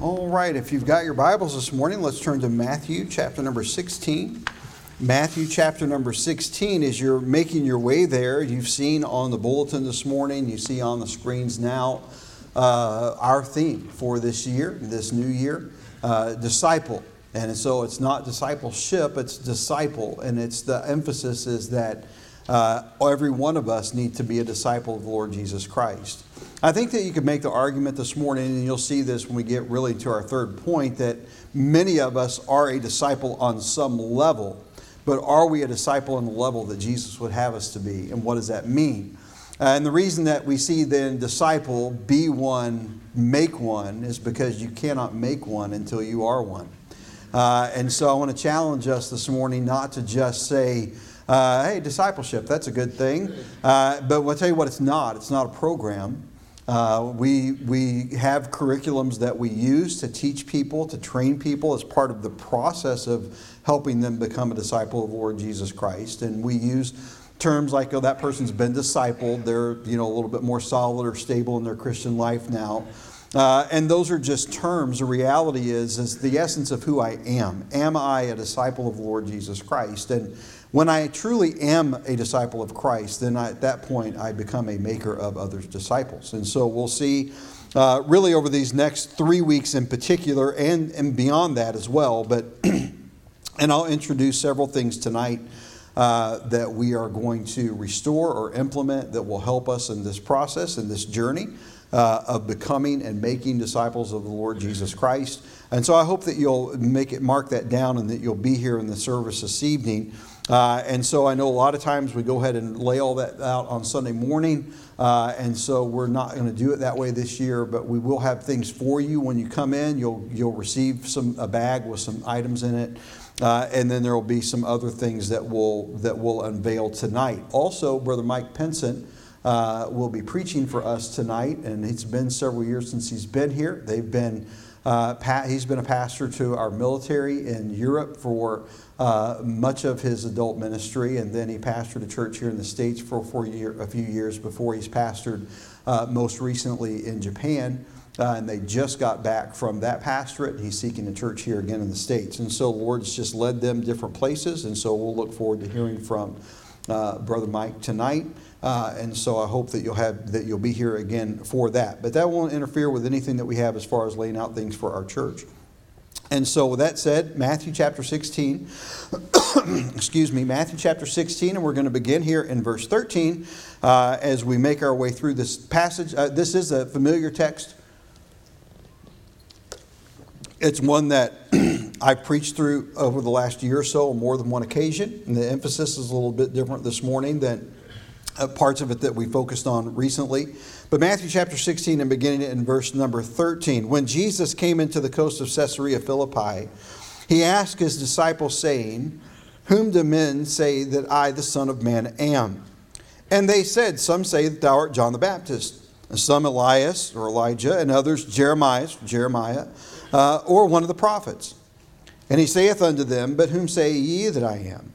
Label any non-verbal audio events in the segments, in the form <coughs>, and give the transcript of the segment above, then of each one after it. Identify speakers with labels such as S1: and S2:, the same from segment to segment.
S1: All right, if you've got your Bibles this morning, let's turn to Matthew chapter number 16. Matthew chapter number 16, as you're making your way there, you've seen on the bulletin this morning, you see on the screens now uh, our theme for this year, this new year uh, disciple. And so it's not discipleship, it's disciple. And it's the emphasis is that uh, every one of us need to be a disciple of the Lord Jesus Christ. I think that you could make the argument this morning, and you'll see this when we get really to our third point, that many of us are a disciple on some level, but are we a disciple on the level that Jesus would have us to be? And what does that mean? Uh, and the reason that we see then disciple, be one, make one, is because you cannot make one until you are one. Uh, and so I want to challenge us this morning not to just say, uh, hey, discipleship, that's a good thing. Uh, but I'll tell you what, it's not. It's not a program. Uh, we, we have curriculums that we use to teach people, to train people as part of the process of helping them become a disciple of Lord Jesus Christ. And we use terms like, oh, that person's been discipled, they're you know, a little bit more solid or stable in their Christian life now. Uh, and those are just terms. The reality is, is the essence of who I am. Am I a disciple of Lord Jesus Christ? And when I truly am a disciple of Christ, then I, at that point I become a maker of others' disciples. And so we'll see uh, really over these next three weeks in particular and, and beyond that as well. But <clears throat> and I'll introduce several things tonight uh, that we are going to restore or implement that will help us in this process, in this journey. Uh, of becoming and making disciples of the Lord Jesus Christ. And so I hope that you'll make it mark that down and that you'll be here in the service this evening uh, and so I know a lot of times we go ahead and lay all that out on Sunday morning. Uh, and so we're not going to do it that way this year, but we will have things for you when you come in. You'll, you'll receive some, a bag with some items in it. Uh, and then there will be some other things that we'll, that we'll unveil tonight. Also, Brother Mike Penson uh, will be preaching for us tonight, and it's been several years since he's been here. They've been, uh, he's been a pastor to our military in Europe for uh, much of his adult ministry, and then he pastored a church here in the States for, a, year, a few years before he's pastored uh, most recently in Japan. Uh, and they just got back from that pastorate. He's seeking a church here again in the States. And so the Lord's just led them different places. And so we'll look forward to hearing from uh, Brother Mike tonight. Uh, and so I hope that you'll have that you'll be here again for that. But that won't interfere with anything that we have as far as laying out things for our church. And so, with that said, Matthew chapter 16, <coughs> excuse me, Matthew chapter 16, and we're going to begin here in verse 13 uh, as we make our way through this passage. Uh, this is a familiar text. It's one that <coughs> I've preached through over the last year or so on more than one occasion. And the emphasis is a little bit different this morning than uh, parts of it that we focused on recently. But Matthew chapter 16 and beginning in verse number 13, when Jesus came into the coast of Caesarea Philippi, he asked his disciples, saying, Whom do men say that I, the Son of Man, am? And they said, Some say that thou art John the Baptist, and some Elias or Elijah, and others Jeremiah, Jeremiah, uh, or one of the prophets. And he saith unto them, But whom say ye that I am?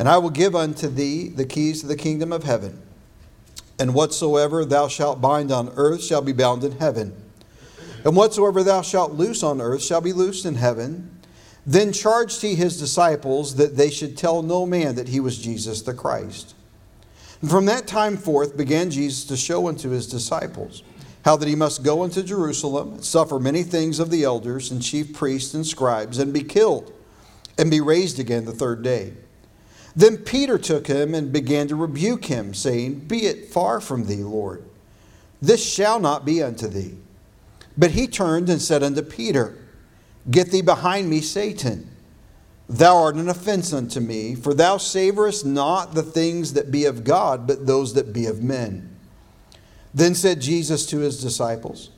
S1: And I will give unto thee the keys of the kingdom of heaven. And whatsoever thou shalt bind on earth shall be bound in heaven. And whatsoever thou shalt loose on earth shall be loosed in heaven. Then charged he his disciples that they should tell no man that he was Jesus the Christ. And from that time forth began Jesus to show unto his disciples how that he must go into Jerusalem, suffer many things of the elders and chief priests and scribes, and be killed, and be raised again the third day. Then Peter took him and began to rebuke him, saying, Be it far from thee, Lord. This shall not be unto thee. But he turned and said unto Peter, Get thee behind me, Satan. Thou art an offense unto me, for thou savorest not the things that be of God, but those that be of men. Then said Jesus to his disciples,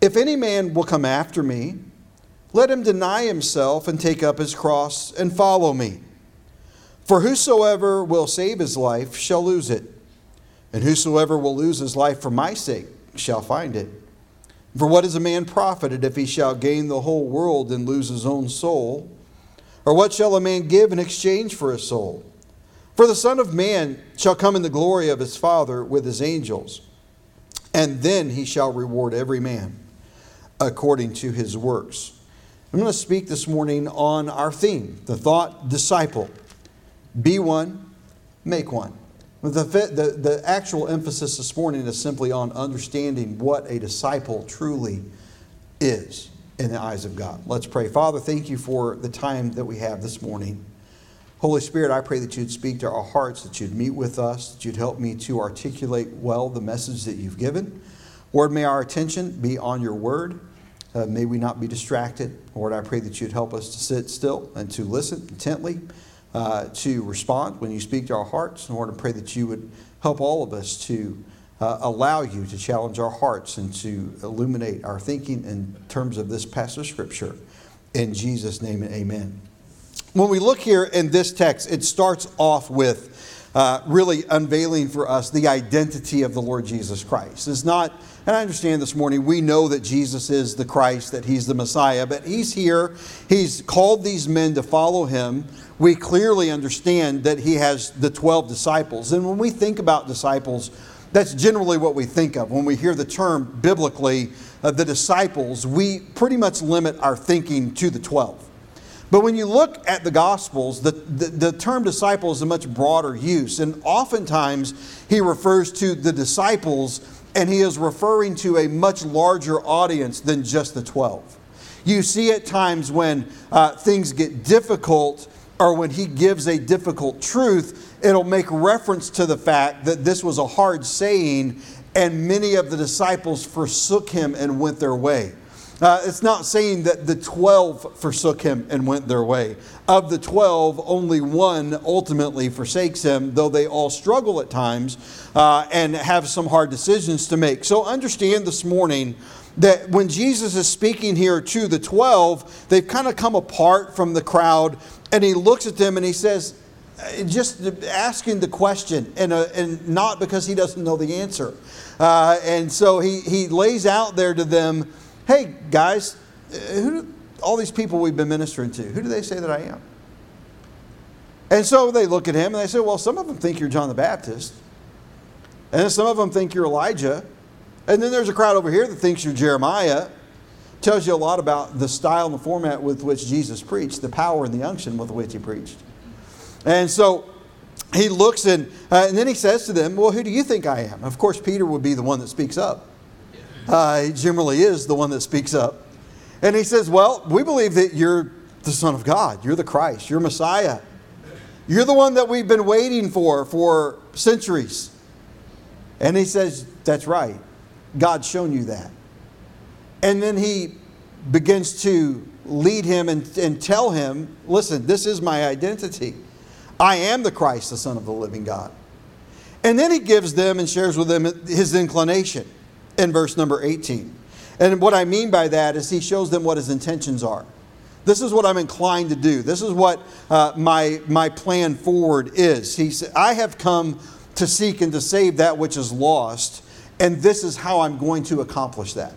S1: If any man will come after me, let him deny himself and take up his cross and follow me. For whosoever will save his life shall lose it, and whosoever will lose his life for my sake shall find it. For what is a man profited if he shall gain the whole world and lose his own soul? Or what shall a man give in exchange for his soul? For the Son of Man shall come in the glory of his Father with his angels, and then he shall reward every man according to his works. I'm going to speak this morning on our theme, the thought disciple. Be one, make one. The, the, the actual emphasis this morning is simply on understanding what a disciple truly is in the eyes of God. Let's pray. Father, thank you for the time that we have this morning. Holy Spirit, I pray that you'd speak to our hearts, that you'd meet with us, that you'd help me to articulate well the message that you've given. Lord, may our attention be on your word. Uh, may we not be distracted. Lord, I pray that you'd help us to sit still and to listen intently, uh, to respond when you speak to our hearts. And Lord, I pray that you would help all of us to uh, allow you to challenge our hearts and to illuminate our thinking in terms of this passage of Scripture. In Jesus' name, amen. When we look here in this text, it starts off with uh, really unveiling for us the identity of the Lord Jesus Christ. It's not and I understand this morning we know that Jesus is the Christ, that he's the Messiah, but he's here. He's called these men to follow him. We clearly understand that he has the 12 disciples. And when we think about disciples, that's generally what we think of. When we hear the term biblically, uh, the disciples, we pretty much limit our thinking to the 12. But when you look at the Gospels, the, the, the, term disciple is a much broader use. And oftentimes he refers to the disciples and he is referring to a much larger audience than just the 12. You see at times when uh, things get difficult or when he gives a difficult truth, it'll make reference to the fact that this was a hard saying and many of the disciples forsook him and went their way. Uh, it's not saying that the 12 forsook him and went their way. Of the 12, only one ultimately forsakes him, though they all struggle at times uh, and have some hard decisions to make. So understand this morning that when Jesus is speaking here to the 12, they've kind of come apart from the crowd, and he looks at them and he says, uh, just asking the question, and, uh, and not because he doesn't know the answer. Uh, and so he, he lays out there to them hey, guys, uh, who do, all these people we've been ministering to, who do they say that I am? And so they look at him and they say, well, some of them think you're John the Baptist. And then some of them think you're Elijah. And then there's a crowd over here that thinks you're Jeremiah. Tells you a lot about the style and the format with which Jesus preached, the power and the unction with which he preached. And so he looks and, uh, and then he says to them, Well, who do you think I am? Of course, Peter would be the one that speaks up uh, he generally is the one that speaks up. And he says, Well, we believe that you're the Son of God. You're the Christ. You're Messiah. You're the one that we've been waiting for for centuries. And he says, That's right. God's shown you that. And then he begins to lead him and, and tell him, Listen, this is my identity. I am the Christ, the Son of the living God. And then he gives them and shares with them his inclination in verse number 18. And what I mean by that is he shows them what his intentions are. This is what I'm inclined to do. This is what uh, my, my plan forward is. He said, I have come to seek and to save that which is lost, and this is how I'm going to accomplish that.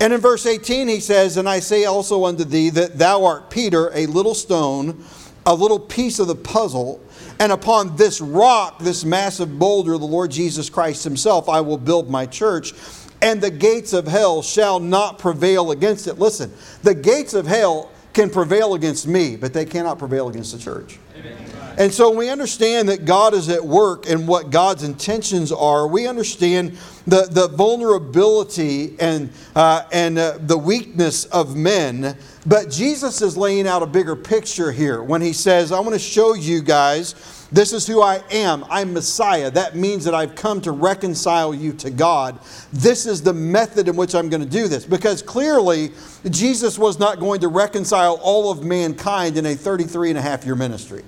S1: And in verse 18, he says, And I say also unto thee that thou art Peter, a little stone, a little piece of the puzzle and upon this rock, this massive boulder, the Lord Jesus Christ Himself, I will build my church, and the gates of hell shall not prevail against it. Listen, the gates of hell can prevail against me, but they cannot prevail against the church. Amen. And so we understand that God is at work and what God's intentions are. We understand the, the vulnerability and, uh, and uh, the weakness of men. But Jesus is laying out a bigger picture here when he says, I want to show you guys this is who I am. I'm Messiah. That means that I've come to reconcile you to God. This is the method in which I'm going to do this. Because clearly, Jesus was not going to reconcile all of mankind in a 33 and a half year ministry.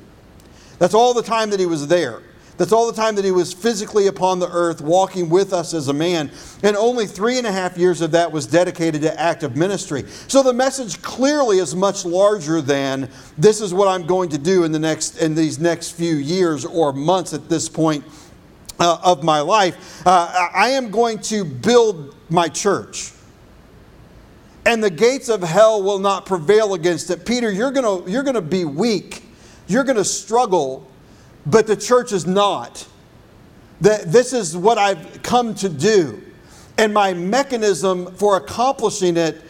S1: That's all the time that he was there. That's all the time that he was physically upon the earth, walking with us as a man. And only three and a half years of that was dedicated to active ministry. So the message clearly is much larger than this is what I'm going to do in the next in these next few years or months at this point uh, of my life. Uh, I am going to build my church. And the gates of hell will not prevail against it. Peter, you're going you're going to be weak. You're going to struggle but the church is not. That this is what I've come to do. And my mechanism for accomplishing it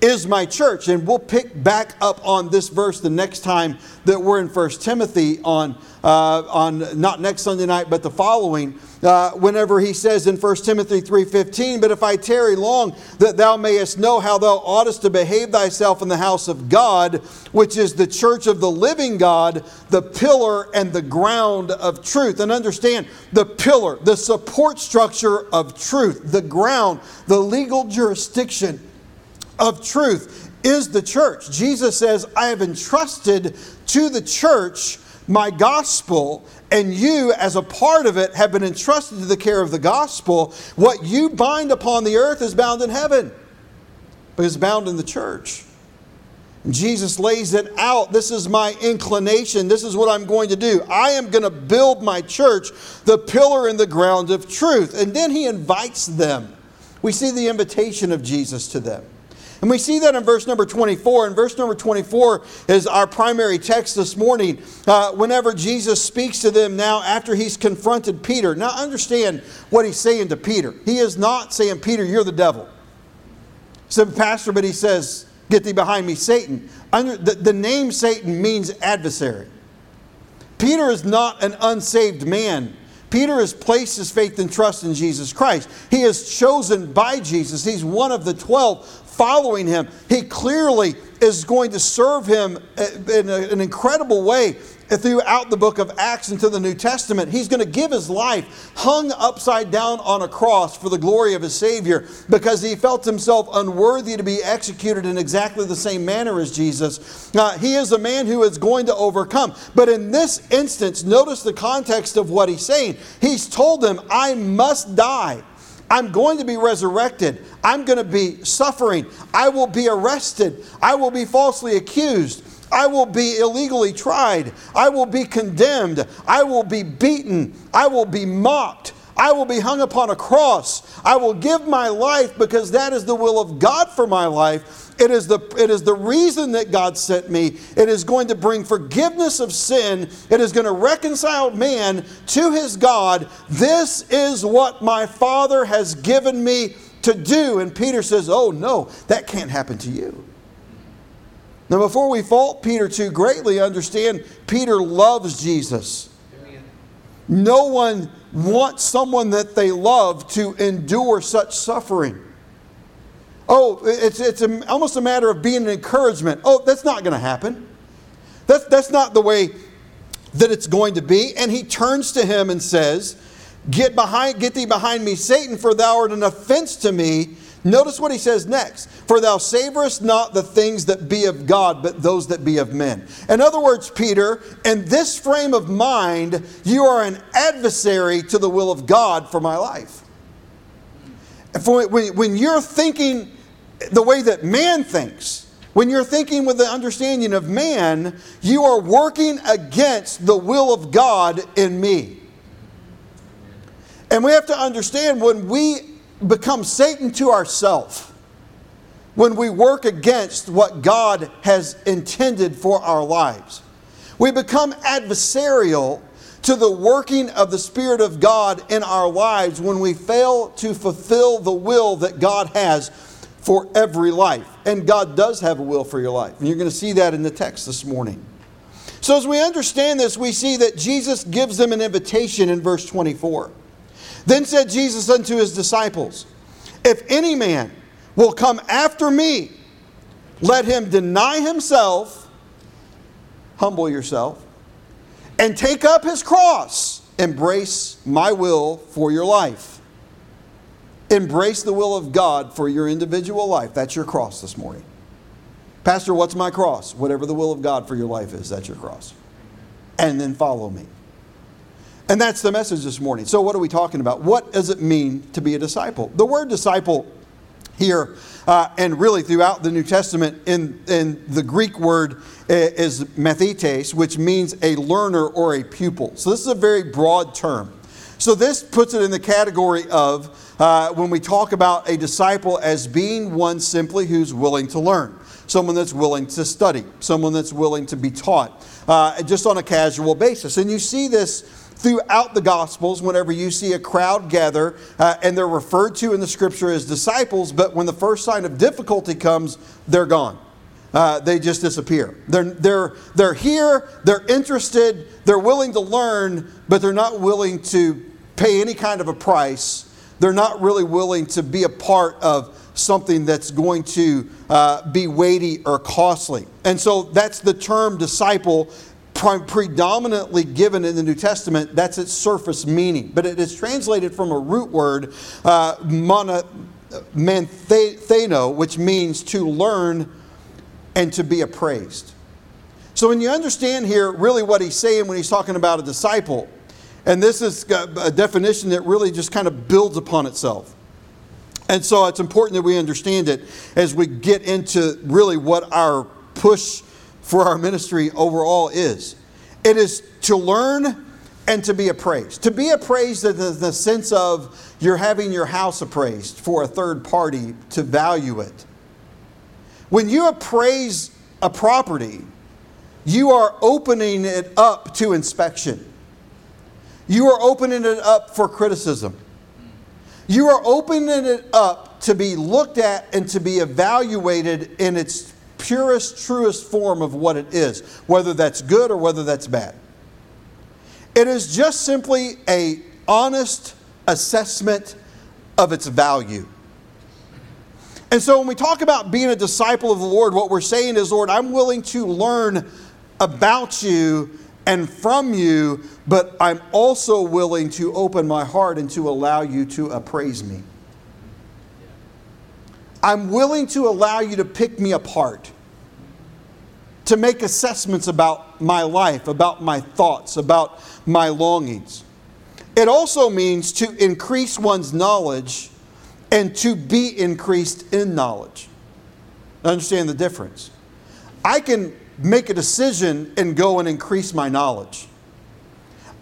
S1: is my church. And we'll pick back up on this verse the next time that we're in First Timothy on, uh, on not next Sunday night, but the following uh, whenever he says in 1 Timothy 3.15, But if I tarry long, that thou mayest know how thou oughtest to behave thyself in the house of God, which is the church of the living God, the pillar and the ground of truth. And understand the pillar, the support structure of truth, the ground, the legal jurisdiction of truth is the church. Jesus says, I have entrusted to the church my gospel, and you, as a part of it, have been entrusted to the care of the gospel. What you bind upon the earth is bound in heaven, but is bound in the church. Jesus lays it out. This is my inclination. This is what I'm going to do. I am going to build my church, the pillar and the ground of truth. And then he invites them. We see the invitation of Jesus to them. And we see that in verse number 24. And verse number 24 is our primary text this morning. Uh, whenever Jesus speaks to them now after he's confronted Peter. Now, understand what he's saying to Peter. He is not saying, Peter, you're the devil. He said, Pastor, but he says, Get thee behind me, Satan. Under, the, the name Satan means adversary. Peter is not an unsaved man. Peter has placed his faith and trust in Jesus Christ. He is chosen by Jesus. He's one of the 12 following him. He clearly is going to serve him in an incredible way throughout the book of Acts into the New Testament. He's going to give his life hung upside down on a cross for the glory of his Savior because he felt himself unworthy to be executed in exactly the same manner as Jesus. Uh, he is a man who is going to overcome. But in this instance, notice the context of what he's saying. He's told them, I must die. I'm going to be resurrected. I'm going to be suffering. I will be arrested. I will be falsely accused. I will be illegally tried. I will be condemned. I will be beaten. I will be mocked. I will be hung upon a cross. I will give my life because that is the will of God for my life. It is, the, it is the reason that God sent me. It is going to bring forgiveness of sin. It is going to reconcile man to his God. This is what my Father has given me to do. And Peter says, Oh, no, that can't happen to you. Now, before we fault Peter too greatly, understand Peter loves Jesus. No one wants someone that they love to endure such suffering. Oh, it's, it's a, almost a matter of being an encouragement. Oh, that's not going to happen. That's, that's not the way that it's going to be. And he turns to him and says, Get behind, get thee behind me, Satan, for thou art an offense to me. Notice what he says next. For thou savorest not the things that be of God, but those that be of men. In other words, Peter, in this frame of mind, you are an adversary to the will of God for my life. For when, when you're thinking the way that man thinks. When you're thinking with the understanding of man, you are working against the will of God in me. And we have to understand when we become Satan to ourselves, when we work against what God has intended for our lives, we become adversarial to the working of the Spirit of God in our lives when we fail to fulfill the will that God has for every life. And God does have a will for your life. And you're going to see that in the text this morning. So, as we understand this, we see that Jesus gives them an invitation in verse 24. Then said Jesus unto his disciples, If any man will come after me, let him deny himself, humble yourself, and take up his cross, embrace my will for your life. Embrace the will of God for your individual life. That's your cross this morning. Pastor, what's my cross? Whatever the will of God for your life is, that's your cross. And then follow me. And that's the message this morning. So, what are we talking about? What does it mean to be a disciple? The word disciple here uh, and really throughout the New Testament in, in the Greek word is mathetes, which means a learner or a pupil. So, this is a very broad term. So, this puts it in the category of uh, when we talk about a disciple as being one simply who's willing to learn, someone that's willing to study, someone that's willing to be taught, uh, just on a casual basis. And you see this throughout the Gospels whenever you see a crowd gather uh, and they're referred to in the scripture as disciples, but when the first sign of difficulty comes, they're gone. Uh, they just disappear. They're, they're, they're here, they're interested, they're willing to learn, but they're not willing to pay any kind of a price. They're not really willing to be a part of something that's going to uh, be weighty or costly. And so that's the term disciple predominantly given in the New Testament, that's its surface meaning. But it is translated from a root word, uh, mantheno, which means to learn and to be appraised. So when you understand here really what he's saying when he's talking about a disciple, and this is a definition that really just kind of builds upon itself. And so it's important that we understand it as we get into really what our push for our ministry overall is. It is to learn and to be appraised. To be appraised in the sense of you're having your house appraised for a third party to value it. When you appraise a property, you are opening it up to inspection. You are opening it up for criticism. You are opening it up to be looked at and to be evaluated in its purest, truest form of what it is, whether that's good or whether that's bad. It is just simply a honest assessment of its value. And so when we talk about being a disciple of the Lord, what we're saying is, Lord, I'm willing to learn about you and from you, but I'm also willing to open my heart and to allow you to appraise me. I'm willing to allow you to pick me apart, to make assessments about my life, about my thoughts, about my longings. It also means to increase one's knowledge and to be increased in knowledge. Understand the difference. I can make a decision and go and increase my knowledge.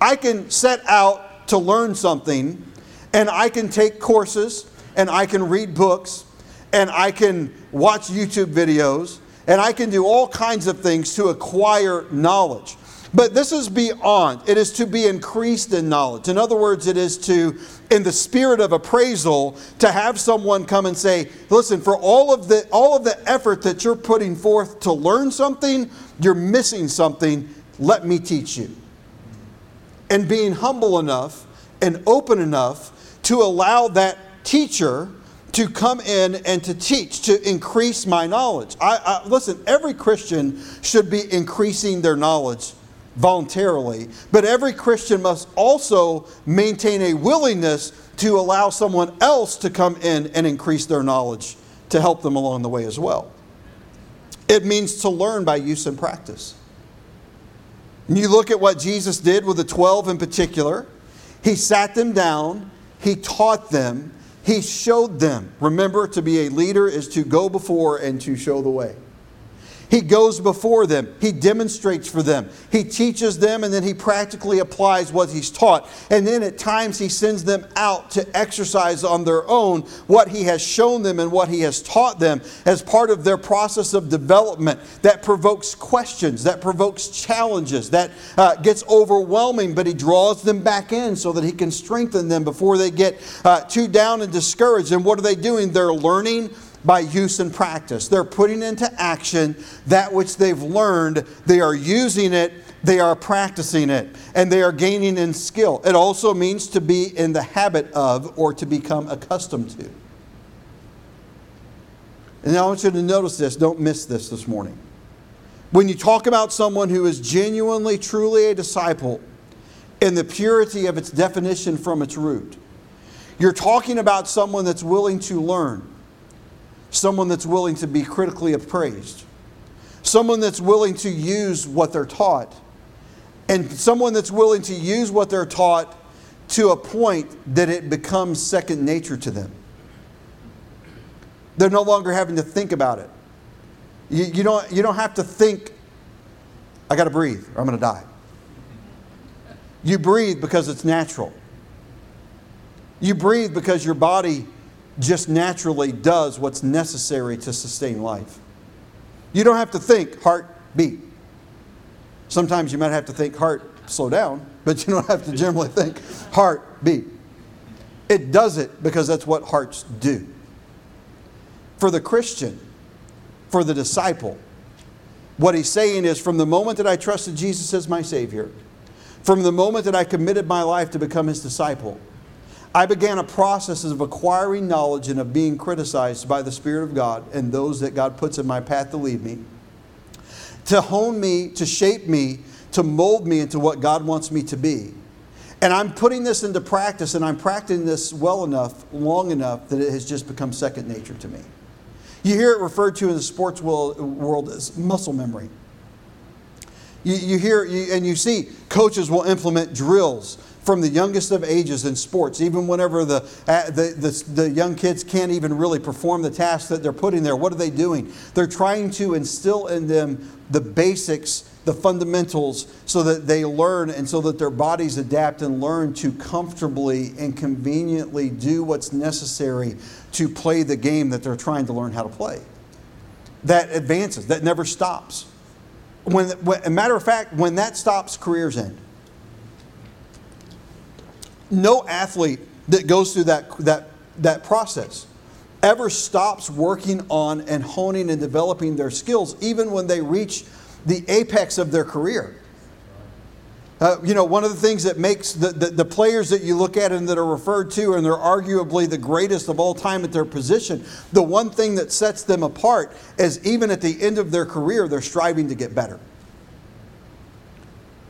S1: I can set out to learn something and I can take courses and I can read books and I can watch YouTube videos, and I can do all kinds of things to acquire knowledge. But this is beyond. It is to be increased in knowledge. In other words, it is to, in the spirit of appraisal, to have someone come and say, listen, for all of the all of the effort that you're putting forth to learn something, you're missing something. Let me teach you. And being humble enough and open enough to allow that teacher to come in and to teach, to increase my knowledge. I, I, listen, every Christian should be increasing their knowledge voluntarily, but every Christian must also maintain a willingness to allow someone else to come in and increase their knowledge to help them along the way as well. It means to learn by use and practice. And you look at what Jesus did with the 12 in particular, he sat them down, he taught them, he showed them. Remember, to be a leader is to go before and to show the way. He goes before them. He demonstrates for them. He teaches them and then he practically applies what he's taught. And then at times he sends them out to exercise on their own what he has shown them and what he has taught them as part of their process of development that provokes questions, that provokes challenges, that uh, gets overwhelming, but he draws them back in so that he can strengthen them before they get uh, too down and discouraged. And what are they doing? They're learning by use and practice. They're putting into action that which they've learned, they are using it, they are practicing it, and they are gaining in skill. It also means to be in the habit of or to become accustomed to. And I want you to notice this, don't miss this this morning. When you talk about someone who is genuinely, truly a disciple, in the purity of its definition from its root, you're talking about someone that's willing to learn someone that's willing to be critically appraised, someone that's willing to use what they're taught, and someone that's willing to use what they're taught to a point that it becomes second nature to them. They're no longer having to think about it. You, you, don't, you don't have to think, I got to breathe or I'm going to die. You breathe because it's natural. You breathe because your body just naturally does what's necessary to sustain life. You don't have to think heart beat. Sometimes you might have to think heart slow down, but you don't have to generally think heart beat. It does it because that's what hearts do. For the Christian, for the disciple, what he's saying is from the moment that I trusted Jesus as my Savior, from the moment that I committed my life to become his disciple, I began a process of acquiring knowledge and of being criticized by the Spirit of God and those that God puts in my path to lead me, to hone me, to shape me, to mold me into what God wants me to be. And I'm putting this into practice and I'm practicing this well enough, long enough, that it has just become second nature to me. You hear it referred to in the sports world as muscle memory. You, you hear you, and you see coaches will implement drills from the youngest of ages in sports, even whenever the, uh, the, the, the, young kids can't even really perform the tasks that they're putting there. What are they doing? They're trying to instill in them the basics, the fundamentals, so that they learn and so that their bodies adapt and learn to comfortably and conveniently do what's necessary to play the game that they're trying to learn how to play. That advances, that never stops. When, when, a matter of fact, when that stops, careers end no athlete that goes through that, that, that process ever stops working on and honing and developing their skills, even when they reach the apex of their career. Uh, you know, one of the things that makes the, the, the, players that you look at and that are referred to, and they're arguably the greatest of all time at their position, the one thing that sets them apart is even at the end of their career, they're striving to get better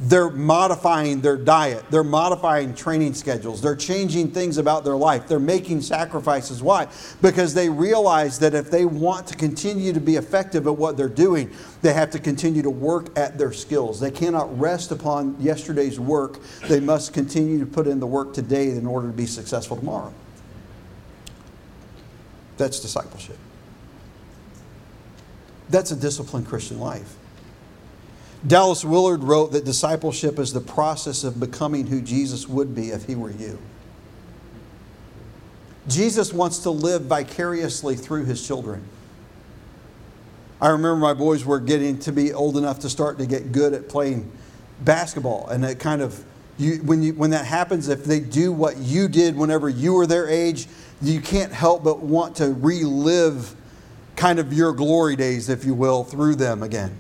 S1: they're modifying their diet, they're modifying training schedules, they're changing things about their life, they're making sacrifices. Why? Because they realize that if they want to continue to be effective at what they're doing, they have to continue to work at their skills. They cannot rest upon yesterday's work, they must continue to put in the work today in order to be successful tomorrow. That's discipleship. That's a disciplined Christian life. Dallas Willard wrote that discipleship is the process of becoming who Jesus would be if he were you. Jesus wants to live vicariously through his children. I remember my boys were getting to be old enough to start to get good at playing basketball, and it kind of you, when, you, when that happens, if they do what you did whenever you were their age, you can't help but want to relive kind of your glory days, if you will, through them again.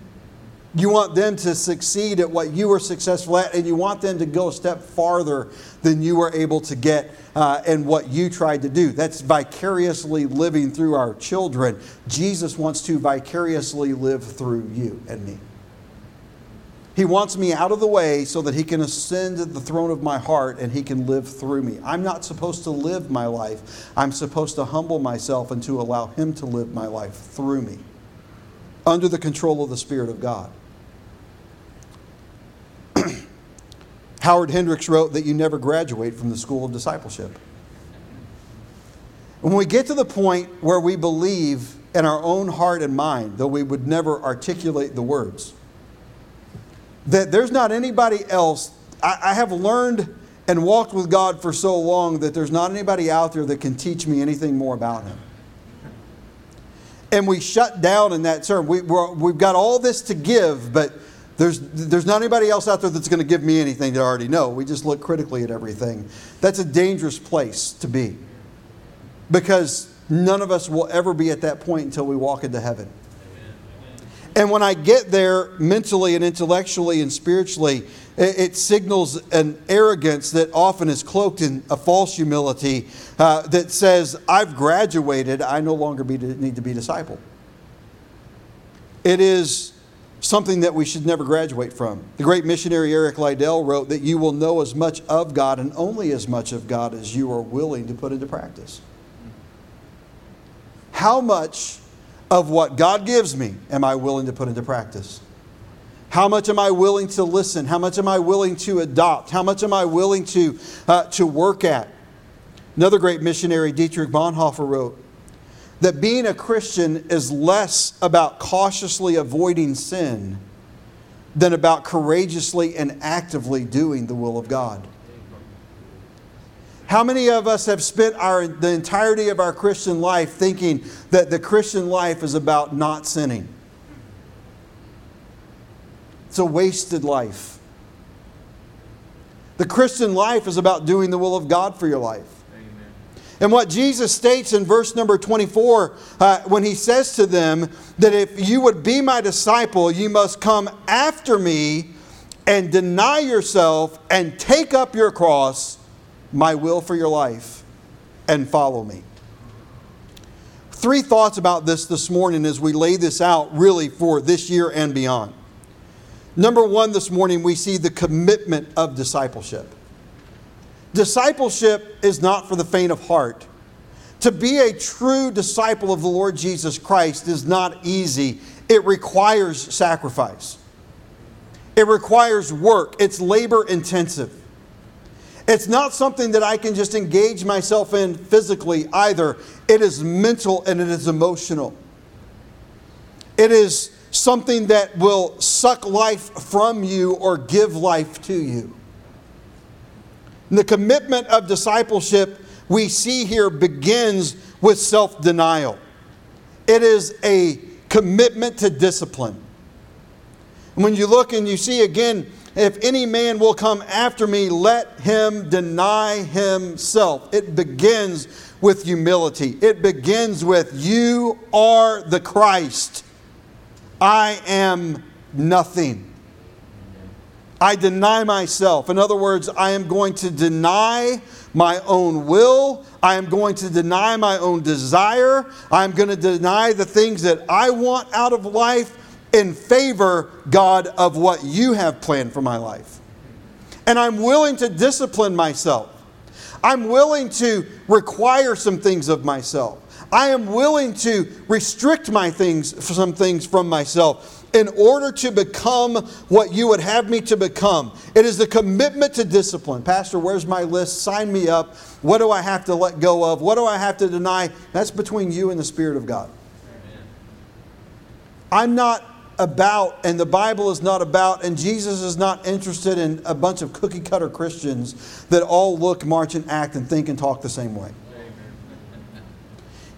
S1: You want them to succeed at what you were successful at, and you want them to go a step farther than you were able to get uh, and what you tried to do. That's vicariously living through our children. Jesus wants to vicariously live through you and me. He wants me out of the way so that he can ascend to the throne of my heart and he can live through me. I'm not supposed to live my life. I'm supposed to humble myself and to allow him to live my life through me under the control of the Spirit of God. Howard Hendricks wrote that you never graduate from the school of discipleship. When we get to the point where we believe in our own heart and mind, though we would never articulate the words, that there's not anybody else. I, I have learned and walked with God for so long that there's not anybody out there that can teach me anything more about Him. And we shut down in that term. We, we've got all this to give, but there's, there's not anybody else out there that's going to give me anything that I already know. We just look critically at everything. That's a dangerous place to be because none of us will ever be at that point until we walk into heaven. And when I get there mentally and intellectually and spiritually, it, signals an arrogance that often is cloaked in a false humility uh, that says, I've graduated, I no longer be, need to be discipled. It is something that we should never graduate from. The great missionary Eric Liddell wrote that you will know as much of God and only as much of God as you are willing to put into practice. How much of what God gives me am I willing to put into practice? How much am I willing to listen? How much am I willing to adopt? How much am I willing to, uh, to work at? Another great missionary, Dietrich Bonhoeffer, wrote that being a Christian is less about cautiously avoiding sin than about courageously and actively doing the will of God. How many of us have spent our, the entirety of our Christian life thinking that the Christian life is about not sinning? It's a wasted life. The Christian life is about doing the will of God for your life. And what Jesus states in verse number 24, uh, when he says to them that if you would be my disciple, you must come after me and deny yourself and take up your cross, my will for your life, and follow me. Three thoughts about this this morning as we lay this out really for this year and beyond. Number one, this morning, we see the commitment of discipleship. Discipleship is not for the faint of heart. To be a true disciple of the Lord Jesus Christ is not easy, it requires sacrifice. It requires work. It's labor intensive. It's not something that I can just engage myself in physically either. It is mental and it is emotional. It is something that will suck life from you or give life to you. The commitment of discipleship we see here begins with self denial. It is a commitment to discipline. When you look and you see again, if any man will come after me, let him deny himself. It begins with humility. It begins with, You are the Christ. I am nothing. I deny myself. In other words, I am going to deny my own will. I am going to deny my own desire. I'm going to deny the things that I want out of life in favor, God, of what you have planned for my life. And I'm willing to discipline myself. I'm willing to require some things of myself. I am willing to restrict my things, some things from myself in order to become what you would have me to become. It is the commitment to discipline. Pastor, where's my list? Sign me up. What do I have to let go of? What do I have to deny? That's between you and the Spirit of God. Amen. I'm not about, and the Bible is not about, and Jesus is not interested in a bunch of cookie cutter Christians that all look, march, and act and think and talk the same way.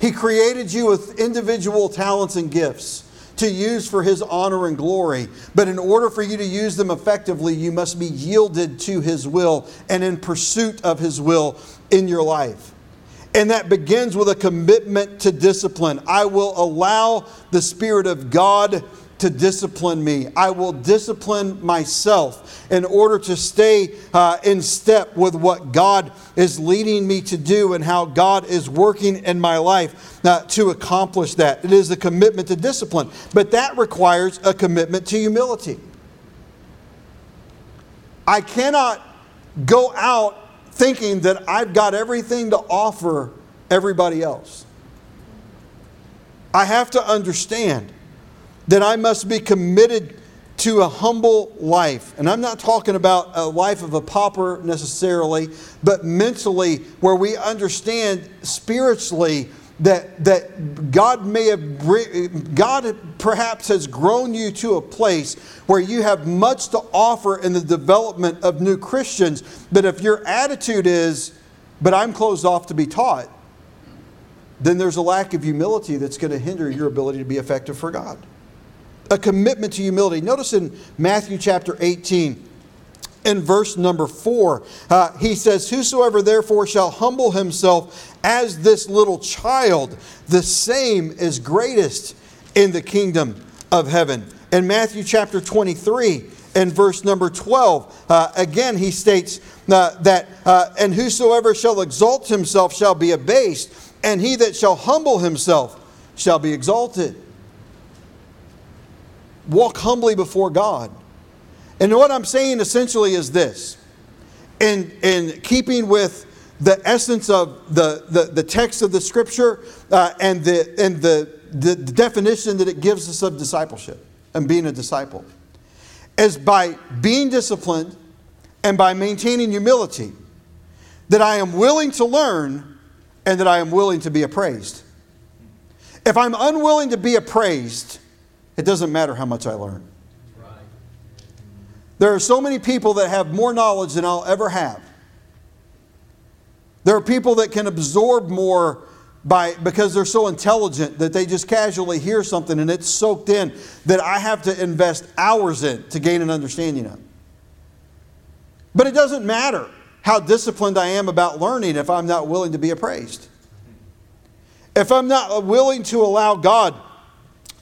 S1: He created you with individual talents and gifts to use for His honor and glory. But in order for you to use them effectively, you must be yielded to His will and in pursuit of His will in your life. And that begins with a commitment to discipline. I will allow the Spirit of God to discipline me. I will discipline myself in order to stay uh, in step with what God is leading me to do and how God is working in my life uh, to accomplish that. It is a commitment to discipline, but that requires a commitment to humility. I cannot go out thinking that I've got everything to offer everybody else. I have to understand that I must be committed to a humble life. And I'm not talking about a life of a pauper necessarily, but mentally, where we understand spiritually that, that God may have, God perhaps has grown you to a place where you have much to offer in the development of new Christians. But if your attitude is, but I'm closed off to be taught, then there's a lack of humility that's going to hinder your ability to be effective for God a commitment to humility. Notice in Matthew chapter 18, in verse number 4, uh, he says, Whosoever therefore shall humble himself as this little child, the same is greatest in the kingdom of heaven. In Matthew chapter 23, in verse number 12, uh, again he states uh, that, uh, And whosoever shall exalt himself shall be abased, and he that shall humble himself shall be exalted walk humbly before God. And what I'm saying essentially is this in, in keeping with the essence of the, the, the text of the scripture uh, and, the, and the, the definition that it gives us of discipleship and being a disciple. is by being disciplined and by maintaining humility that I am willing to learn and that I am willing to be appraised. If I'm unwilling to be appraised, it doesn't matter how much I learn. There are so many people that have more knowledge than I'll ever have. There are people that can absorb more by because they're so intelligent that they just casually hear something and it's soaked in that I have to invest hours in to gain an understanding of. But it doesn't matter how disciplined I am about learning if I'm not willing to be appraised. If I'm not willing to allow God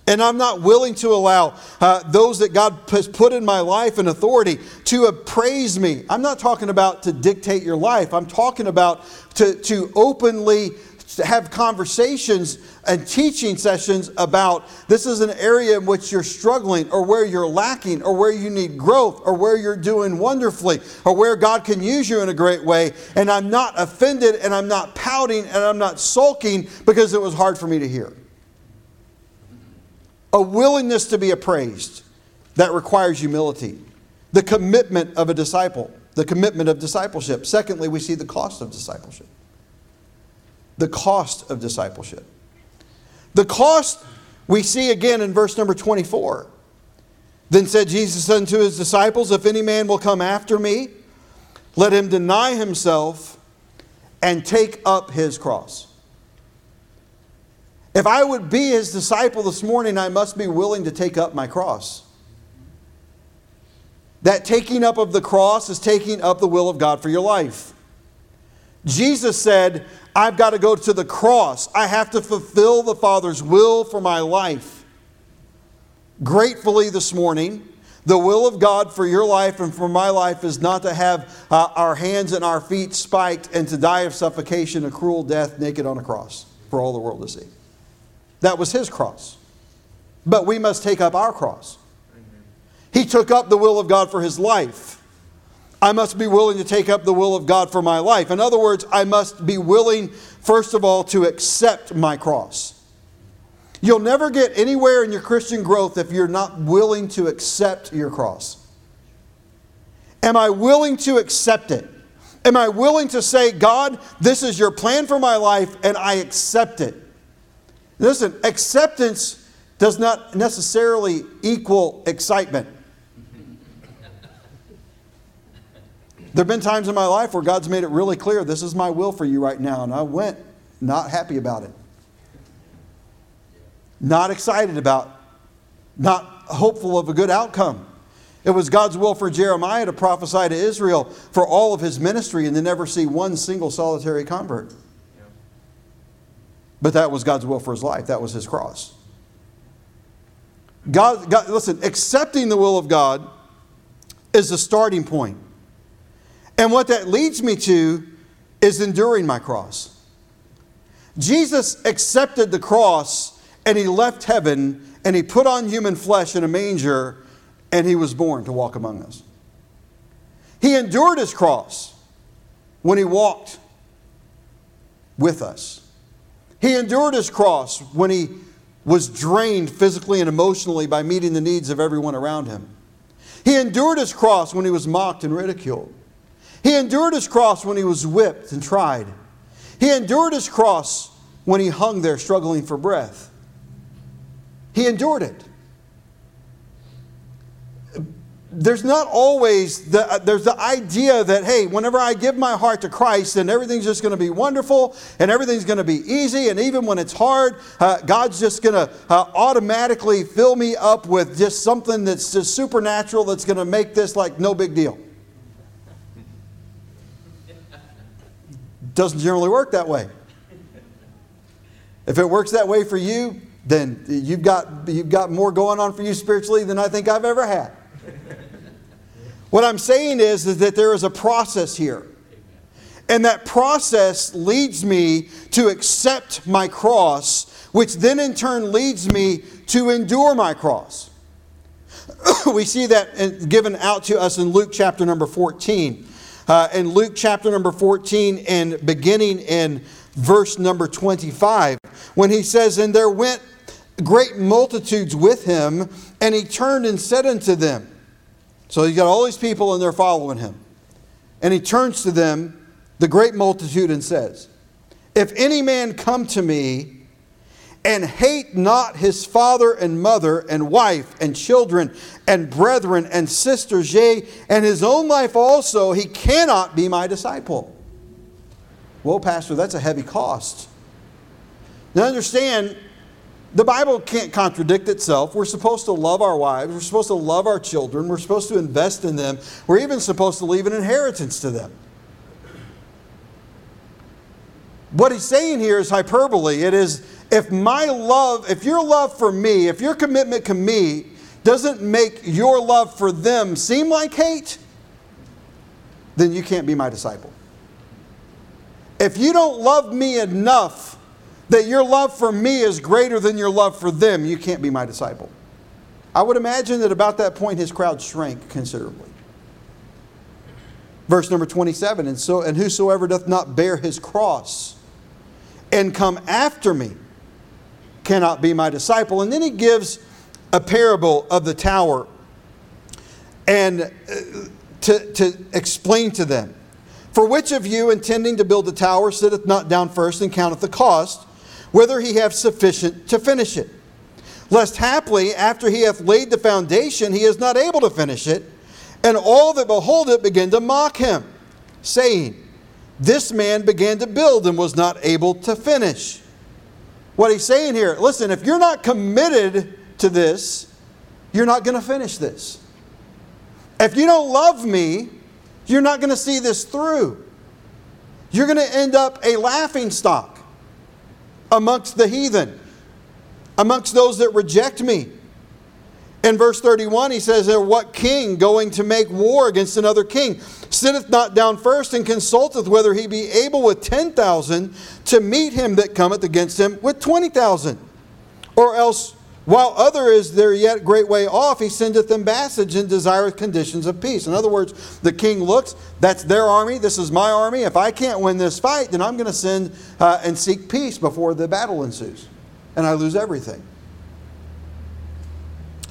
S1: and I'm not willing to allow uh, those that God has put in my life and authority to appraise me. I'm not talking about to dictate your life. I'm talking about to, to openly have conversations and teaching sessions about this is an area in which you're struggling or where you're lacking or where you need growth or where you're doing wonderfully or where God can use you in a great way. And I'm not offended and I'm not pouting and I'm not sulking because it was hard for me to hear a willingness to be appraised that requires humility, the commitment of a disciple, the commitment of discipleship. Secondly, we see the cost of discipleship. The cost of discipleship. The cost we see again in verse number 24. Then said Jesus unto his disciples, If any man will come after me, let him deny himself and take up his cross. If I would be his disciple this morning, I must be willing to take up my cross. That taking up of the cross is taking up the will of God for your life. Jesus said, I've got to go to the cross. I have to fulfill the Father's will for my life. Gratefully, this morning, the will of God for your life and for my life is not to have uh, our hands and our feet spiked and to die of suffocation, a cruel death, naked on a cross for all the world to see. That was his cross. But we must take up our cross. He took up the will of God for his life. I must be willing to take up the will of God for my life. In other words, I must be willing, first of all, to accept my cross. You'll never get anywhere in your Christian growth if you're not willing to accept your cross. Am I willing to accept it? Am I willing to say, God, this is your plan for my life, and I accept it? Listen, acceptance does not necessarily equal excitement. There have been times in my life where God's made it really clear this is my will for you right now, and I went not happy about it. Not excited about, not hopeful of a good outcome. It was God's will for Jeremiah to prophesy to Israel for all of his ministry and to never see one single solitary convert. But that was God's will for his life. That was his cross. God, God, listen, accepting the will of God is the starting point. And what that leads me to is enduring my cross. Jesus accepted the cross and he left heaven and he put on human flesh in a manger and he was born to walk among us. He endured his cross when he walked with us. He endured his cross when he was drained physically and emotionally by meeting the needs of everyone around him. He endured his cross when he was mocked and ridiculed. He endured his cross when he was whipped and tried. He endured his cross when he hung there struggling for breath. He endured it there's not always the, uh, there's the idea that hey whenever i give my heart to christ then everything's just going to be wonderful and everything's going to be easy. And even when it's hard uh, god's just going to uh, automatically fill me up with just something that's just supernatural that's going to make this like no big deal. Doesn't generally work that way. If it works that way for you then you've got, you've got more going on for you spiritually than i think i've ever had what I'm saying is, is that there is a process here. And that process leads me to accept my cross, which then in turn leads me to endure my cross. <coughs> we see that given out to us in Luke chapter number 14. Uh, in Luke chapter number 14, and beginning in verse number 25, when he says, And there went great multitudes with him, and he turned and said unto them, So he's got all these people and they're following him. And he turns to them, the great multitude, and says, If any man come to me and hate not his father and mother and wife and children and brethren and sisters, yea, and his own life also, he cannot be my disciple. Well, Pastor, that's a heavy cost. Now understand, the Bible can't contradict itself. We're supposed to love our wives. We're supposed to love our children. We're supposed to invest in them. We're even supposed to leave an inheritance to them. What he's saying here is hyperbole. It is if my love, if your love for me, if your commitment to me doesn't make your love for them seem like hate, then you can't be my disciple. If you don't love me enough that your love for me is greater than your love for them, you can't be my disciple. I would imagine that about that point his crowd shrank considerably. Verse number 27 and so and whosoever doth not bear his cross and come after me cannot be my disciple. And then he gives a parable of the tower and uh, to, to explain to them. For which of you, intending to build a tower, sitteth not down first and counteth the cost, whether he have sufficient to finish it? Lest haply, after he hath laid the foundation, he is not able to finish it, and all that behold it begin to mock him, saying, This man began to build and was not able to finish. What he's saying here, listen, if you're not committed to this, you're not going to finish this. If you don't love me, you're not going to see this through. You're going to end up a laughing stock amongst the heathen, amongst those that reject me. In verse 31, he says, What king going to make war against another king sitteth not down first and consulteth whether he be able with 10,000 to meet him that cometh against him with 20,000? Or else, while other is there yet great way off, he sendeth embassage and desireth conditions of peace. In other words, the king looks, that's their army, this is my army. If I can't win this fight, then I'm going to send uh, and seek peace before the battle ensues. And I lose everything.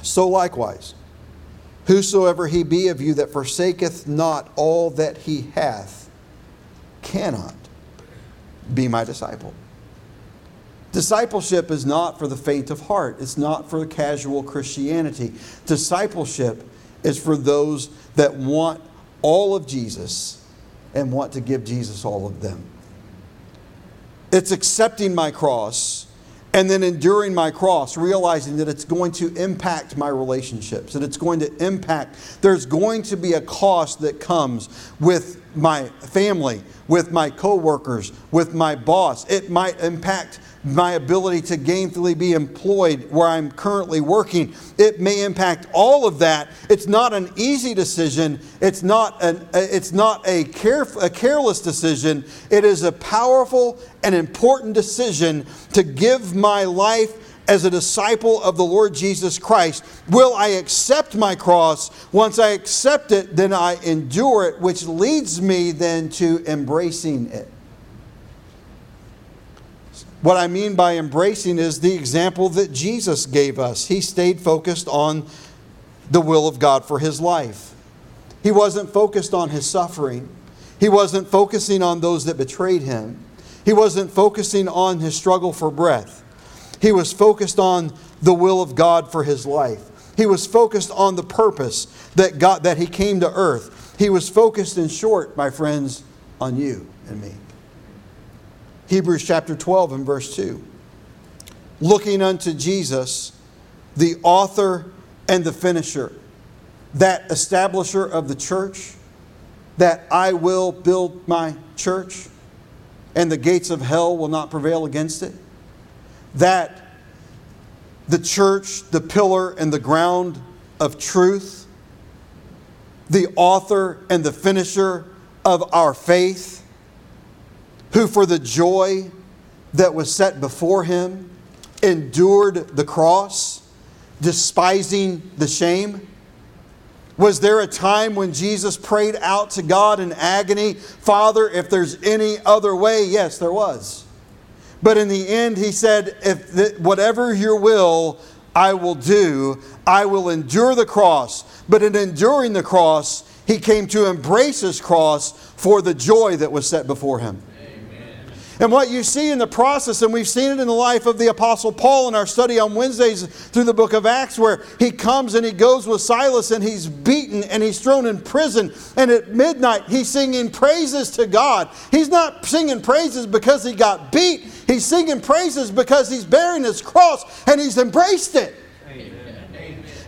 S1: So likewise, whosoever he be of you that forsaketh not all that he hath cannot be my disciple. Discipleship is not for the faint of heart. It's not for casual Christianity. Discipleship is for those that want all of Jesus and want to give Jesus all of them. It's accepting my cross and then enduring my cross, realizing that it's going to impact my relationships, that it's going to impact, there's going to be a cost that comes with my family, with my coworkers, with my boss. It might impact my ability to gainfully be employed where I'm currently working. It may impact all of that. It's not an easy decision. It's not, an, it's not a, care, a careless decision. It is a powerful and important decision to give my life as a disciple of the Lord Jesus Christ. Will I accept my cross? Once I accept it, then I endure it, which leads me then to embracing it. What I mean by embracing is the example that Jesus gave us. He stayed focused on the will of God for his life. He wasn't focused on his suffering. He wasn't focusing on those that betrayed him. He wasn't focusing on his struggle for breath. He was focused on the will of God for his life. He was focused on the purpose that God that he came to earth. He was focused in short, my friends, on you and me. Hebrews chapter 12 and verse 2. Looking unto Jesus, the author and the finisher, that establisher of the church, that I will build my church, and the gates of hell will not prevail against it. That the church, the pillar and the ground of truth, the author and the finisher of our faith, who for the joy that was set before him endured the cross, despising the shame? Was there a time when Jesus prayed out to God in agony, Father, if there's any other way? Yes, there was. But in the end, he said, if the, whatever your will, I will do. I will endure the cross. But in enduring the cross, he came to embrace his cross for the joy that was set before him. And what you see in the process, and we've seen it in the life of the Apostle Paul in our study on Wednesdays through the book of Acts, where he comes and he goes with Silas and he's beaten and he's thrown in prison. And at midnight, he's singing praises to God. He's not singing praises because he got beat, he's singing praises because he's bearing his cross and he's embraced it.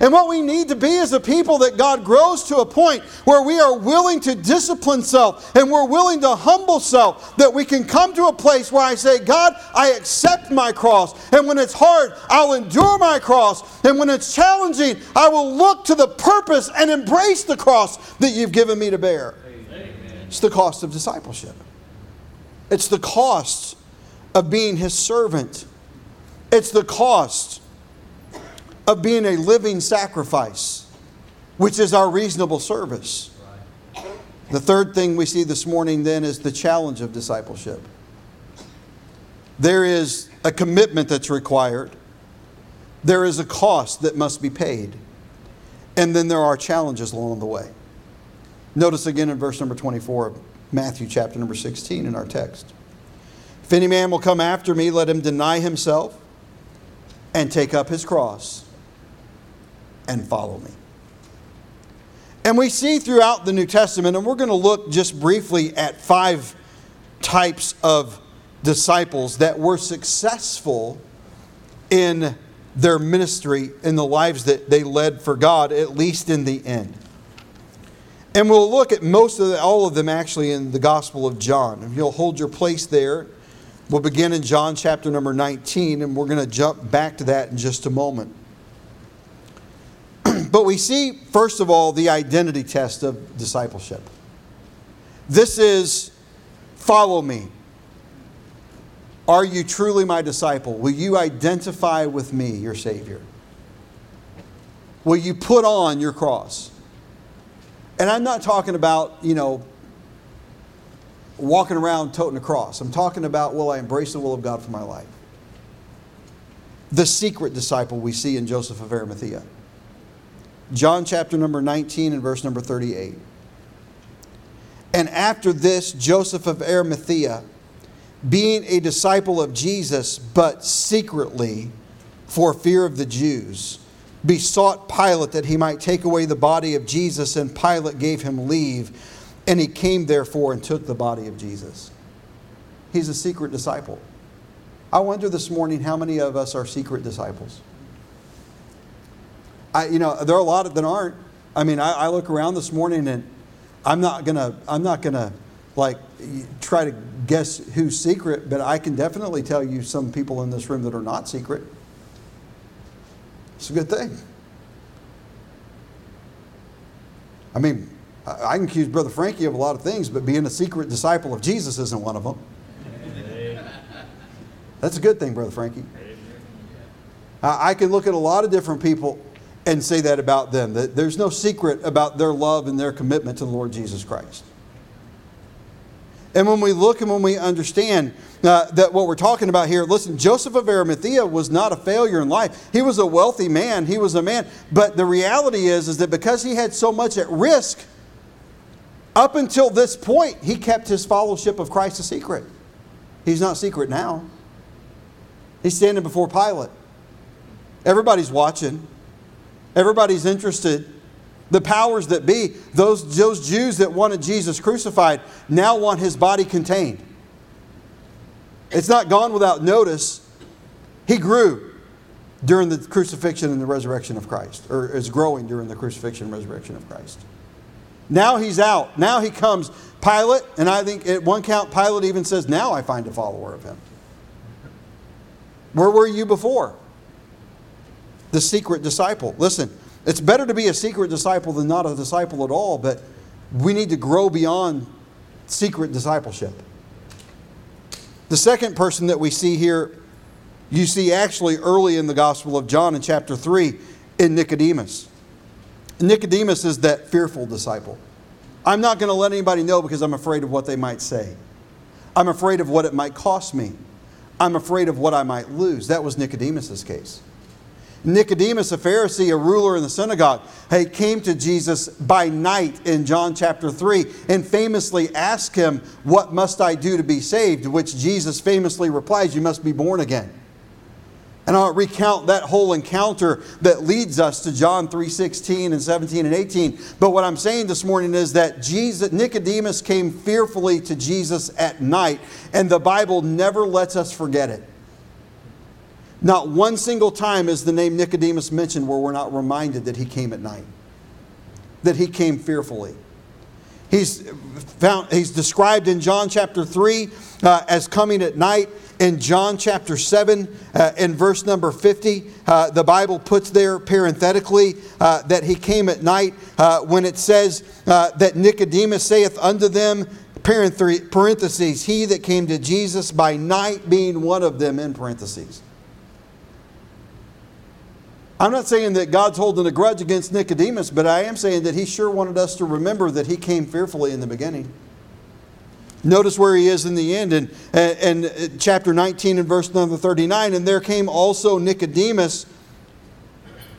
S1: And what we need to be is a people that God grows to a point where we are willing to discipline self and we're willing to humble self, that we can come to a place where I say, God, I accept my cross. And when it's hard, I'll endure my cross. And when it's challenging, I will look to the purpose and embrace the cross that you've given me to bear. Amen. It's the cost of discipleship, it's the cost of being his servant, it's the cost of being a living sacrifice, which is our reasonable service. The third thing we see this morning then is the challenge of discipleship. There is a commitment that's required, there is a cost that must be paid, and then there are challenges along the way. Notice again in verse number 24 of Matthew chapter number 16 in our text. If any man will come after me, let him deny himself and take up his cross and follow me. And we see throughout the New Testament, and we're going to look just briefly at five types of disciples that were successful in their ministry, in the lives that they led for God, at least in the end. And we'll look at most of the, all of them actually in the Gospel of John. If you'll hold your place there, we'll begin in John chapter number 19, and we're going to jump back to that in just a moment. But we see, first of all, the identity test of discipleship. This is follow me. Are you truly my disciple? Will you identify with me, your Savior? Will you put on your cross? And I'm not talking about, you know, walking around toting a cross. I'm talking about will I embrace the will of God for my life? The secret disciple we see in Joseph of Arimathea. John chapter number 19 and verse number 38. And after this, Joseph of Arimathea, being a disciple of Jesus, but secretly for fear of the Jews, besought Pilate that he might take away the body of Jesus, and Pilate gave him leave. And he came therefore and took the body of Jesus. He's a secret disciple. I wonder this morning how many of us are secret disciples? I, you know, there are a lot that aren't. I mean, I, I look around this morning and I'm not gonna, I'm not gonna like try to guess who's secret, but I can definitely tell you some people in this room that are not secret. It's a good thing. I mean, I can accuse Brother Frankie of a lot of things, but being a secret disciple of Jesus isn't one of them. That's a good thing, Brother Frankie. I can look at a lot of different people and say that about them. That there's no secret about their love and their commitment to the Lord Jesus Christ. And when we look and when we understand uh, that what we're talking about here, listen, Joseph of Arimathea was not a failure in life. He was a wealthy man. He was a man. But the reality is, is that because he had so much at risk, up until this point, he kept his fellowship of Christ a secret. He's not secret now. He's standing before Pilate. Everybody's watching. Everybody's interested. The powers that be, those, those Jews that wanted Jesus crucified, now want his body contained. It's not gone without notice. He grew during the crucifixion and the resurrection of Christ, or is growing during the crucifixion and resurrection of Christ. Now he's out. Now he comes. Pilate, and I think at one count, Pilate even says, Now I find a follower of him. Where were you before? The secret disciple. Listen, it's better to be a secret disciple than not a disciple at all, but we need to grow beyond secret discipleship. The second person that we see here, you see actually early in the Gospel of John in chapter 3 in Nicodemus. Nicodemus is that fearful disciple. I'm not going to let anybody know because I'm afraid of what they might say. I'm afraid of what it might cost me. I'm afraid of what I might lose. That was Nicodemus's case. Nicodemus, a Pharisee, a ruler in the synagogue, he came to Jesus by night in John chapter 3 and famously asked him, What must I do to be saved? Which Jesus famously replies, You must be born again. And I'll recount that whole encounter that leads us to John 3:16 and 17 and 18. But what I'm saying this morning is that Jesus Nicodemus came fearfully to Jesus at night, and the Bible never lets us forget it. Not one single time is the name Nicodemus mentioned where we're not reminded that he came at night, that he came fearfully. He's, found, he's described in John chapter 3 uh, as coming at night. In John chapter 7, uh, in verse number 50, uh, the Bible puts there parenthetically uh, that he came at night uh, when it says uh, that Nicodemus saith unto them, parentheses, he that came to Jesus by night being one of them, in parentheses. I'm not saying that God's holding a grudge against Nicodemus, but I am saying that he sure wanted us to remember that he came fearfully in the beginning. Notice where he is in the end in, uh, in uh, chapter 19 and verse number 39. And there came also Nicodemus,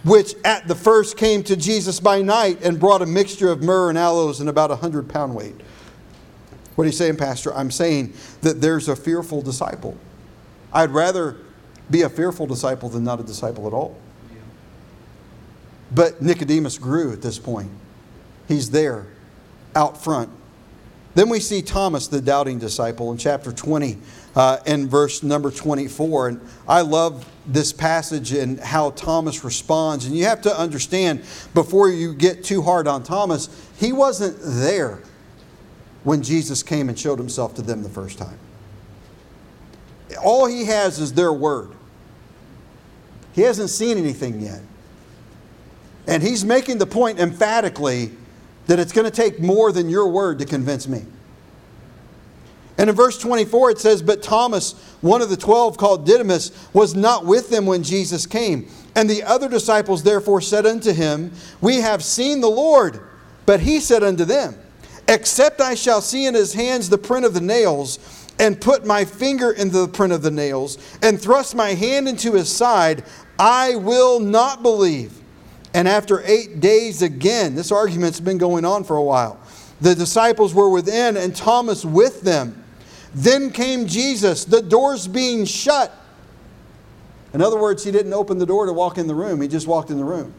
S1: which at the first came to Jesus by night and brought a mixture of myrrh and aloes and about a hundred pound weight. What are you saying, Pastor? I'm saying that there's a fearful disciple. I'd rather be a fearful disciple than not a disciple at all. But Nicodemus grew at this point. He's there, out front. Then we see Thomas, the doubting disciple, in chapter 20 uh, verse number 24. And I love this passage and how Thomas responds. And you have to understand, before you get too hard on Thomas, he wasn't there when Jesus came and showed himself to them the first time. All he has is their word. He hasn't seen anything yet. And he's making the point emphatically that it's going to take more than your word to convince me. And in verse 24 it says, But Thomas, one of the twelve called Didymus, was not with them when Jesus came. And the other disciples therefore said unto him, We have seen the Lord. But he said unto them, Except I shall see in his hands the print of the nails, and put my finger into the print of the nails, and thrust my hand into his side, I will not believe. And after eight days again, this argument's been going on for a while. The disciples were within and Thomas with them. Then came Jesus, the doors being shut. In other words, he didn't open the door to walk in the room, he just walked in the room.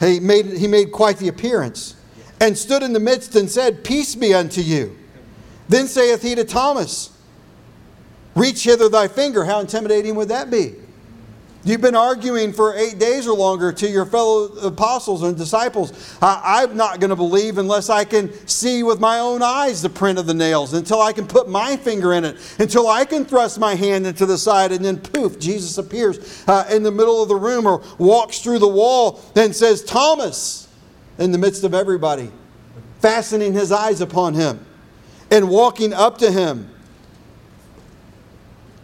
S1: He made, he made quite the appearance and stood in the midst and said, Peace be unto you. Then saith he to Thomas, Reach hither thy finger. How intimidating would that be? You've been arguing for eight days or longer to your fellow apostles and disciples. I'm not going to believe unless I can see with my own eyes the print of the nails, until I can put my finger in it, until I can thrust my hand into the side, and then poof, Jesus appears uh, in the middle of the room or walks through the wall and says, Thomas, in the midst of everybody, fastening his eyes upon him and walking up to him.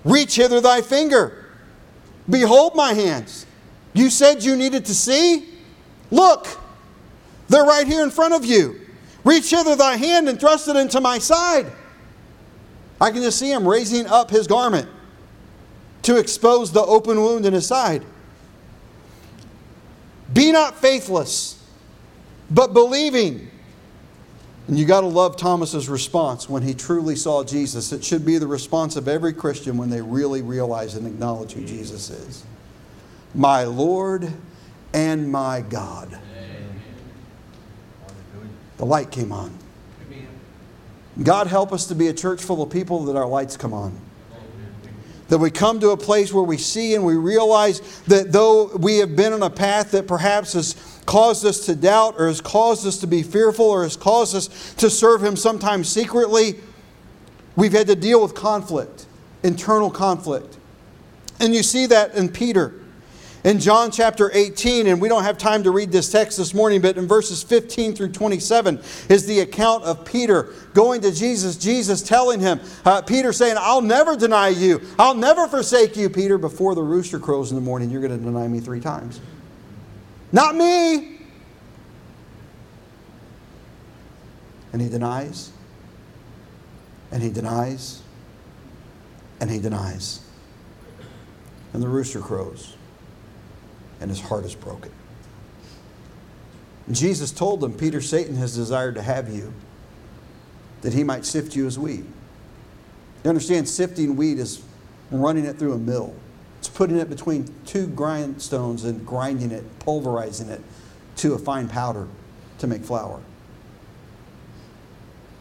S1: Reach hither thy finger Behold my hands. You said you needed to see? Look, they're right here in front of you. Reach hither thy hand and thrust it into my side. I can just see him raising up his garment to expose the open wound in his side. Be not faithless, but believing. And you got to love Thomas's response when he truly saw Jesus. It should be the response of every Christian when they really realize and acknowledge who Jesus is. My Lord and my God. The light came on. God help us to be a church full of people that our lights come on. That we come to a place where we see and we realize that though we have been on a path that perhaps has caused us to doubt or has caused us to be fearful or has caused us to serve Him sometimes secretly, we've had to deal with conflict, internal conflict. And you see that in Peter. In John chapter 18, and we don't have time to read this text this morning, but in verses 15 through 27 is the account of Peter going to Jesus, Jesus telling him, uh, Peter saying, I'll never deny you. I'll never forsake you, Peter. Before the rooster crows in the morning, you're going to deny me three times. Not me. And he denies, and he denies, and he denies. And the rooster crows. And his heart is broken. Jesus told them, Peter, Satan has desired to have you, that he might sift you as wheat. You understand, sifting wheat is running it through a mill. It's putting it between two grindstones and grinding it, pulverizing it to a fine powder to make flour.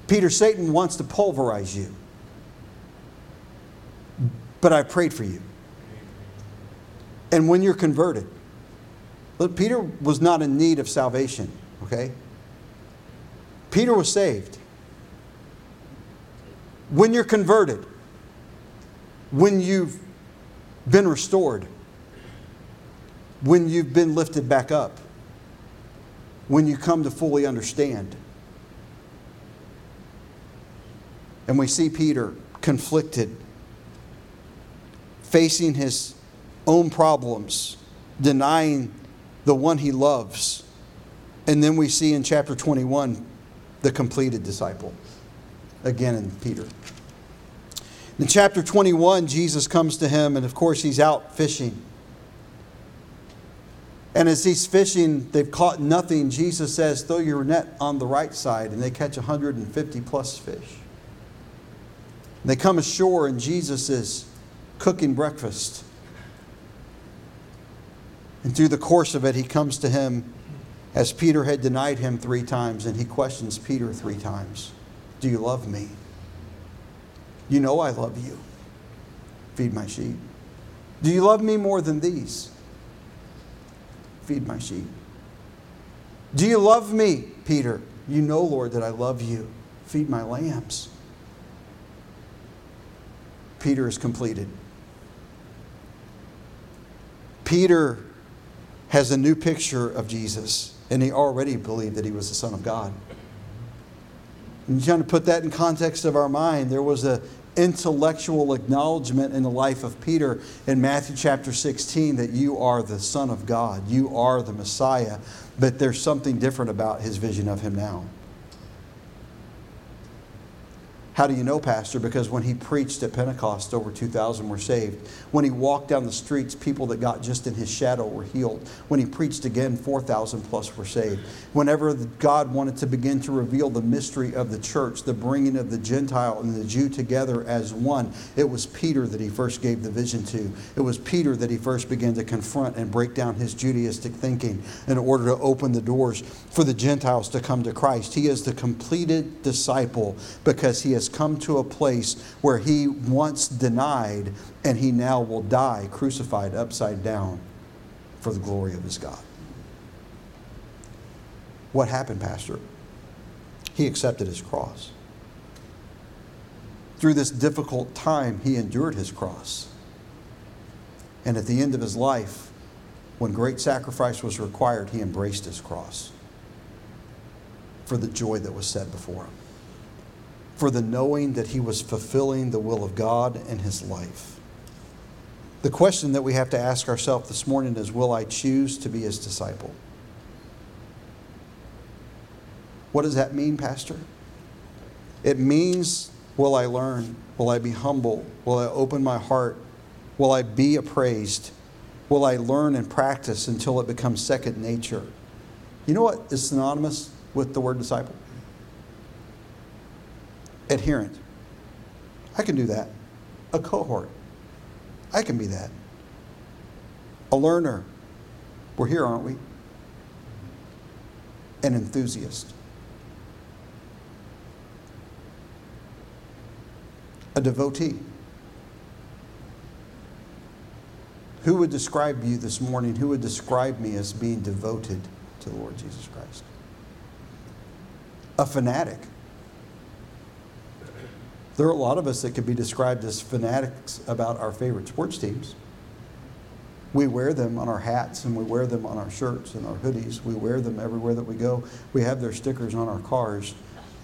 S1: Peter, Satan wants to pulverize you. But I prayed for you. And when you're converted, look, Peter was not in need of salvation, okay? Peter was saved. When you're converted, when you've been restored, when you've been lifted back up, when you come to fully understand. And we see Peter conflicted, facing his own problems, denying the one he loves. And then we see in chapter 21 the completed disciple, again in Peter. In chapter 21, Jesus comes to him, and of course, he's out fishing. And as he's fishing, they've caught nothing. Jesus says, Throw your net on the right side, and they catch 150 plus fish. They come ashore, and Jesus is cooking breakfast. And through the course of it, he comes to him as Peter had denied him three times, and he questions Peter three times Do you love me? You know I love you. Feed my sheep. Do you love me more than these? Feed my sheep. Do you love me, Peter? You know, Lord, that I love you. Feed my lambs. Peter is completed. Peter has a new picture of Jesus, and he already believed that he was the Son of God. And trying to put that in context of our mind, there was an intellectual acknowledgement in the life of Peter in Matthew chapter 16 that you are the Son of God, you are the Messiah, but there's something different about his vision of him now. How do you know, Pastor? Because when he preached at Pentecost, over 2,000 were saved. When he walked down the streets, people that got just in his shadow were healed. When he preached again, 4,000 plus were saved. Whenever God wanted to begin to reveal the mystery of the church, the bringing of the Gentile and the Jew together as one, it was Peter that he first gave the vision to. It was Peter that he first began to confront and break down his Judaistic thinking in order to open the doors for the Gentiles to come to Christ. He is the completed disciple because he has has come to a place where he once denied and he now will die crucified upside down for the glory of his God. What happened, Pastor? He accepted his cross. Through this difficult time, he endured his cross. And at the end of his life, when great sacrifice was required, he embraced his cross for the joy that was set before him for the knowing that he was fulfilling the will of God in his life. The question that we have to ask ourselves this morning is Will I choose to be his disciple? What does that mean, Pastor? It means will I learn? Will I be humble? Will I open my heart? Will I be appraised? Will I learn and practice until it becomes second nature? You know what is synonymous with the word disciple? Adherent. I can do that. A cohort. I can be that. A learner. We're here, aren't we? An enthusiast. A devotee. Who would describe you this morning? Who would describe me as being devoted to the Lord Jesus Christ? A fanatic. There are a lot of us that could be described as fanatics about our favorite sports teams. We wear them on our hats and we wear them on our shirts and our hoodies. We wear them everywhere that we go. We have their stickers on our cars.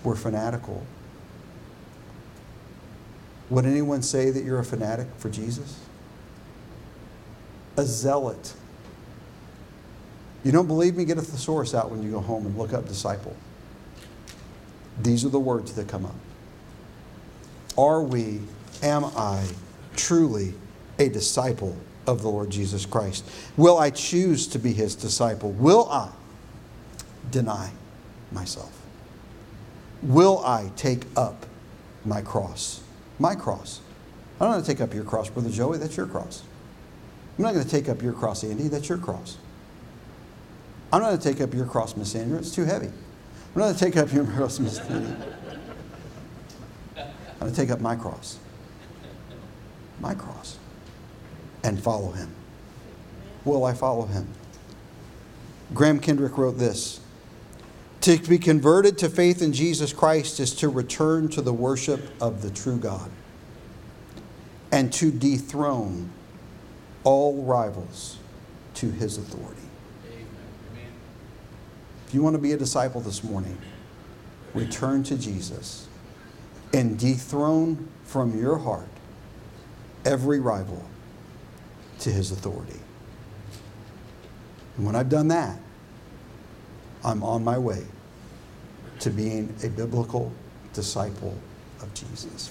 S1: We're fanatical. Would anyone say that you're a fanatic for Jesus? A zealot. You don't believe me? Get a thesaurus out when you go home and look up disciple. These are the words that come up. Are we, am I truly a disciple of the Lord Jesus Christ? Will I choose to be his disciple? Will I deny myself? Will I take up my cross? My cross. I don't want to take up your cross, Brother Joey. That's your cross. I'm not going to take up your cross, Andy. That's your cross. I'm not going to take up your cross, Miss Sandra. It's too heavy. I'm not going to take up your <laughs> cross, Miss Andy. I'm going to take up my cross. My cross. And follow him. Will I follow him? Graham Kendrick wrote this To be converted to faith in Jesus Christ is to return to the worship of the true God and to dethrone all rivals to his authority. If you want to be a disciple this morning, return to Jesus and dethrone from your heart every rival to his authority. And when I've done that, I'm on my way to being a biblical disciple of Jesus.